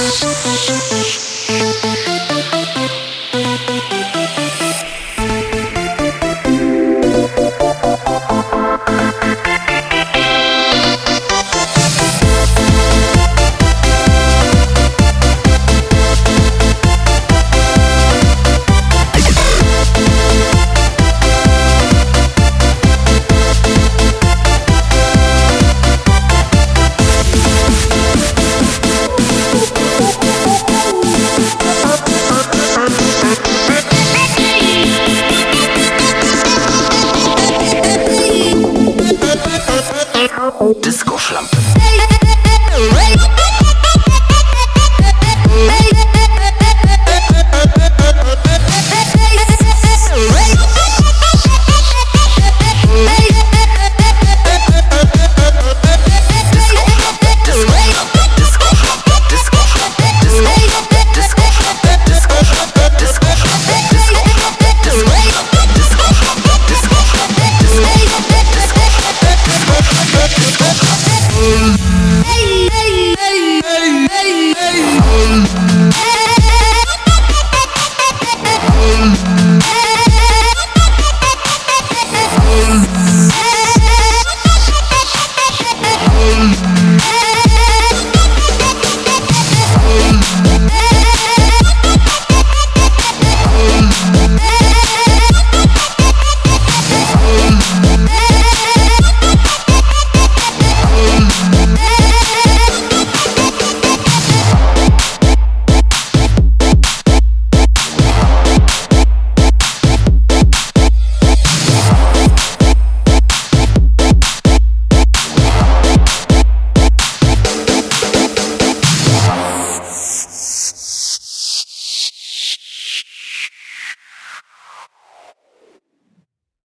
Thank you. Disco-Schlampe.